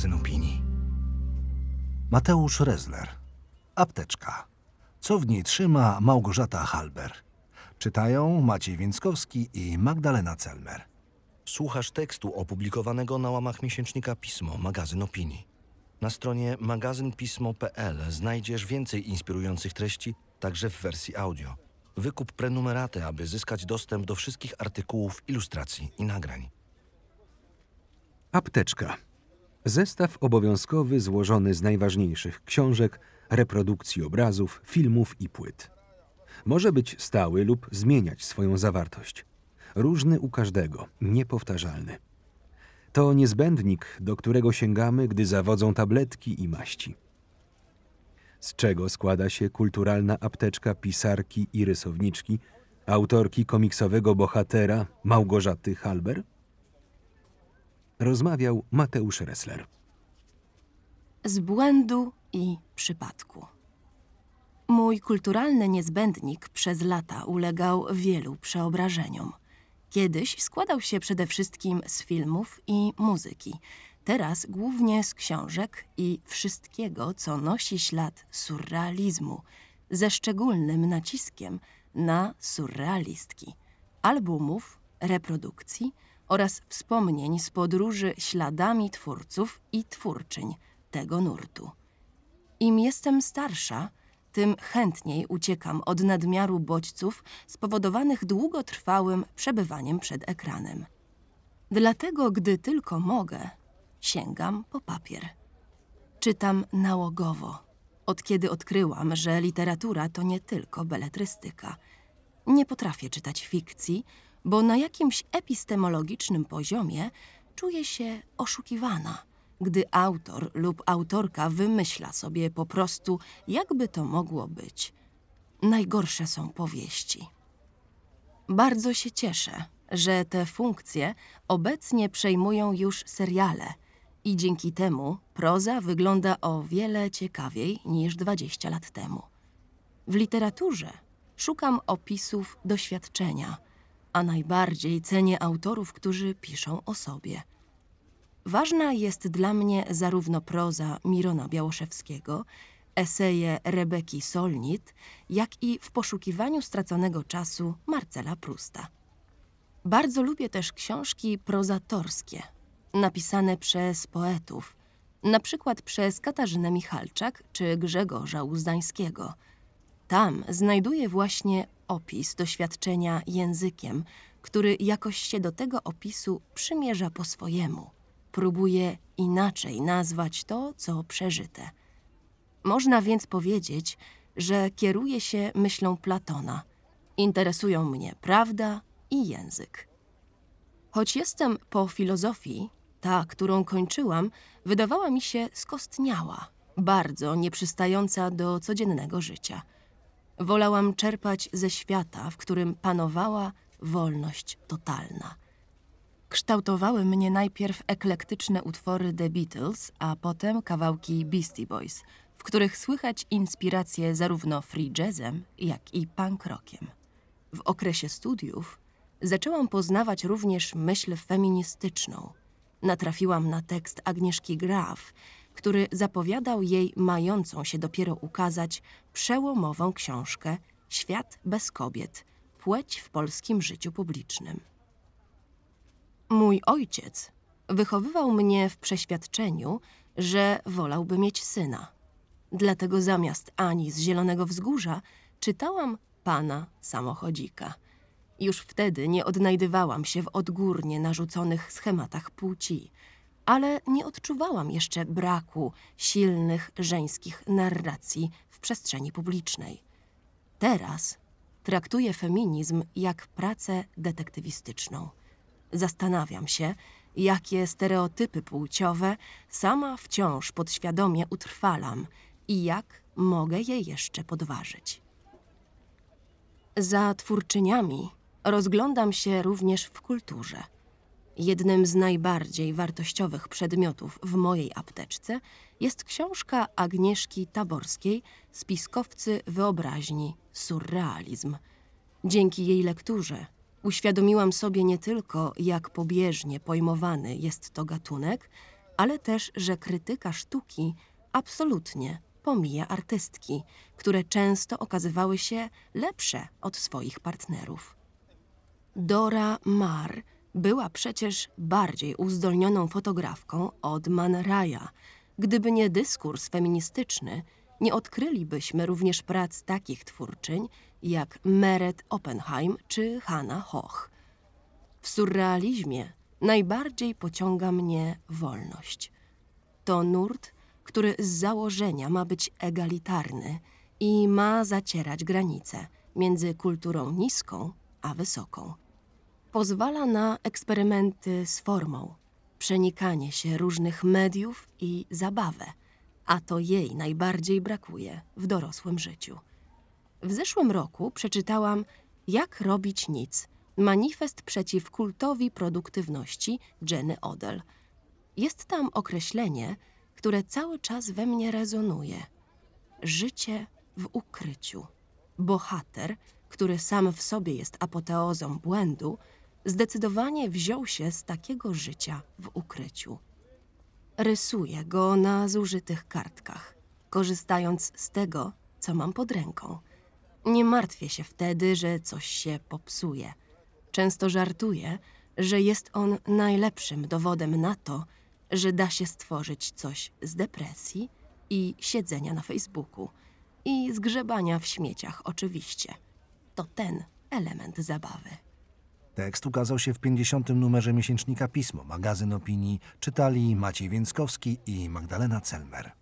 magazyn opinii. Mateusz Rezler. Apteczka. Co w niej trzyma Małgorzata Halber. Czytają Maciej Więckowski i Magdalena Celmer. Słuchasz tekstu opublikowanego na łamach miesięcznika Pismo, magazyn opinii. Na stronie magazynpismo.pl znajdziesz więcej inspirujących treści, także w wersji audio. Wykup prenumeratę, aby zyskać dostęp do wszystkich artykułów, ilustracji i nagrań. Apteczka. Zestaw obowiązkowy złożony z najważniejszych książek, reprodukcji obrazów, filmów i płyt. Może być stały lub zmieniać swoją zawartość. Różny u każdego, niepowtarzalny. To niezbędnik, do którego sięgamy, gdy zawodzą tabletki i maści. Z czego składa się kulturalna apteczka pisarki i rysowniczki, autorki komiksowego bohatera Małgorzaty Halber? Rozmawiał Mateusz Ressler. z błędu i przypadku. Mój kulturalny niezbędnik przez lata ulegał wielu przeobrażeniom. Kiedyś składał się przede wszystkim z filmów i muzyki, teraz głównie z książek i wszystkiego, co nosi ślad surrealizmu, ze szczególnym naciskiem na surrealistki, albumów, reprodukcji oraz wspomnień z podróży śladami twórców i twórczyń tego nurtu. Im jestem starsza, tym chętniej uciekam od nadmiaru bodźców spowodowanych długotrwałym przebywaniem przed ekranem. Dlatego, gdy tylko mogę, sięgam po papier. Czytam nałogowo, od kiedy odkryłam, że literatura to nie tylko beletrystyka. Nie potrafię czytać fikcji, bo na jakimś epistemologicznym poziomie czuję się oszukiwana, gdy autor lub autorka wymyśla sobie po prostu, jakby to mogło być. Najgorsze są powieści. Bardzo się cieszę, że te funkcje obecnie przejmują już seriale i dzięki temu proza wygląda o wiele ciekawiej niż 20 lat temu. W literaturze szukam opisów doświadczenia, a najbardziej cenię autorów, którzy piszą o sobie. Ważna jest dla mnie zarówno proza Mirona Białoszewskiego, eseje Rebeki Solnit, jak i w poszukiwaniu straconego czasu Marcela Prusta. Bardzo lubię też książki prozatorskie, napisane przez poetów, na przykład przez Katarzynę Michalczak czy Grzegorza Uzdańskiego. Tam znajduję właśnie opis doświadczenia językiem, który jakoś się do tego opisu przymierza po swojemu. Próbuje inaczej nazwać to, co przeżyte. Można więc powiedzieć, że kieruję się myślą Platona. Interesują mnie prawda i język. Choć jestem po filozofii, ta, którą kończyłam, wydawała mi się skostniała, bardzo nieprzystająca do codziennego życia. Wolałam czerpać ze świata, w którym panowała wolność totalna. Kształtowały mnie najpierw eklektyczne utwory The Beatles, a potem kawałki Beastie Boys, w których słychać inspiracje zarówno free jazzem, jak i punk rockiem. W okresie studiów zaczęłam poznawać również myśl feministyczną. Natrafiłam na tekst Agnieszki Graf, który zapowiadał jej mającą się dopiero ukazać przełomową książkę Świat bez kobiet płeć w polskim życiu publicznym. Mój ojciec wychowywał mnie w przeświadczeniu, że wolałby mieć syna. Dlatego zamiast Ani z Zielonego Wzgórza czytałam Pana Samochodzika. Już wtedy nie odnajdywałam się w odgórnie narzuconych schematach płci, ale nie odczuwałam jeszcze braku silnych żeńskich narracji w przestrzeni publicznej. Teraz traktuję feminizm jak pracę detektywistyczną. Zastanawiam się, jakie stereotypy płciowe sama wciąż podświadomie utrwalam i jak mogę je jeszcze podważyć. Za twórczyniami rozglądam się również w kulturze. Jednym z najbardziej wartościowych przedmiotów w mojej apteczce jest książka Agnieszki Taborskiej Spiskowcy wyobraźni Surrealizm. Dzięki jej lekturze uświadomiłam sobie nie tylko, jak pobieżnie pojmowany jest to gatunek, ale też, że krytyka sztuki absolutnie pomija artystki, które często okazywały się lepsze od swoich partnerów. Dora Maar była przecież bardziej uzdolnioną fotografką od Man Raya. Gdyby nie dyskurs feministyczny, nie odkrylibyśmy również prac takich twórczyń jak Meret Oppenheim czy Hanna Hoch. W surrealizmie najbardziej pociąga mnie wolność. To nurt, który z założenia ma być egalitarny i ma zacierać granice między kulturą niską a wysoką. Pozwala na eksperymenty z formą, przenikanie się różnych mediów i zabawę, a to jej najbardziej brakuje w dorosłym życiu. W zeszłym roku przeczytałam Jak robić nic manifest przeciw kultowi produktywności Jenny Odell. Jest tam określenie, które cały czas we mnie rezonuje. Życie w ukryciu. Bohater, który sam w sobie jest apoteozą błędu, zdecydowanie wziął się z takiego życia w ukryciu. Rysuję go na zużytych kartkach, korzystając z tego, co mam pod ręką. Nie martwię się wtedy, że coś się popsuje. Często żartuję, że jest on najlepszym dowodem na to, że da się stworzyć coś z depresji i siedzenia na Facebooku i zgrzebania w śmieciach, oczywiście. To ten element zabawy. Tekst ukazał się w 50. numerze miesięcznika Pismo, magazyn opinii czytali Maciej Więckowski i Magdalena Celmer.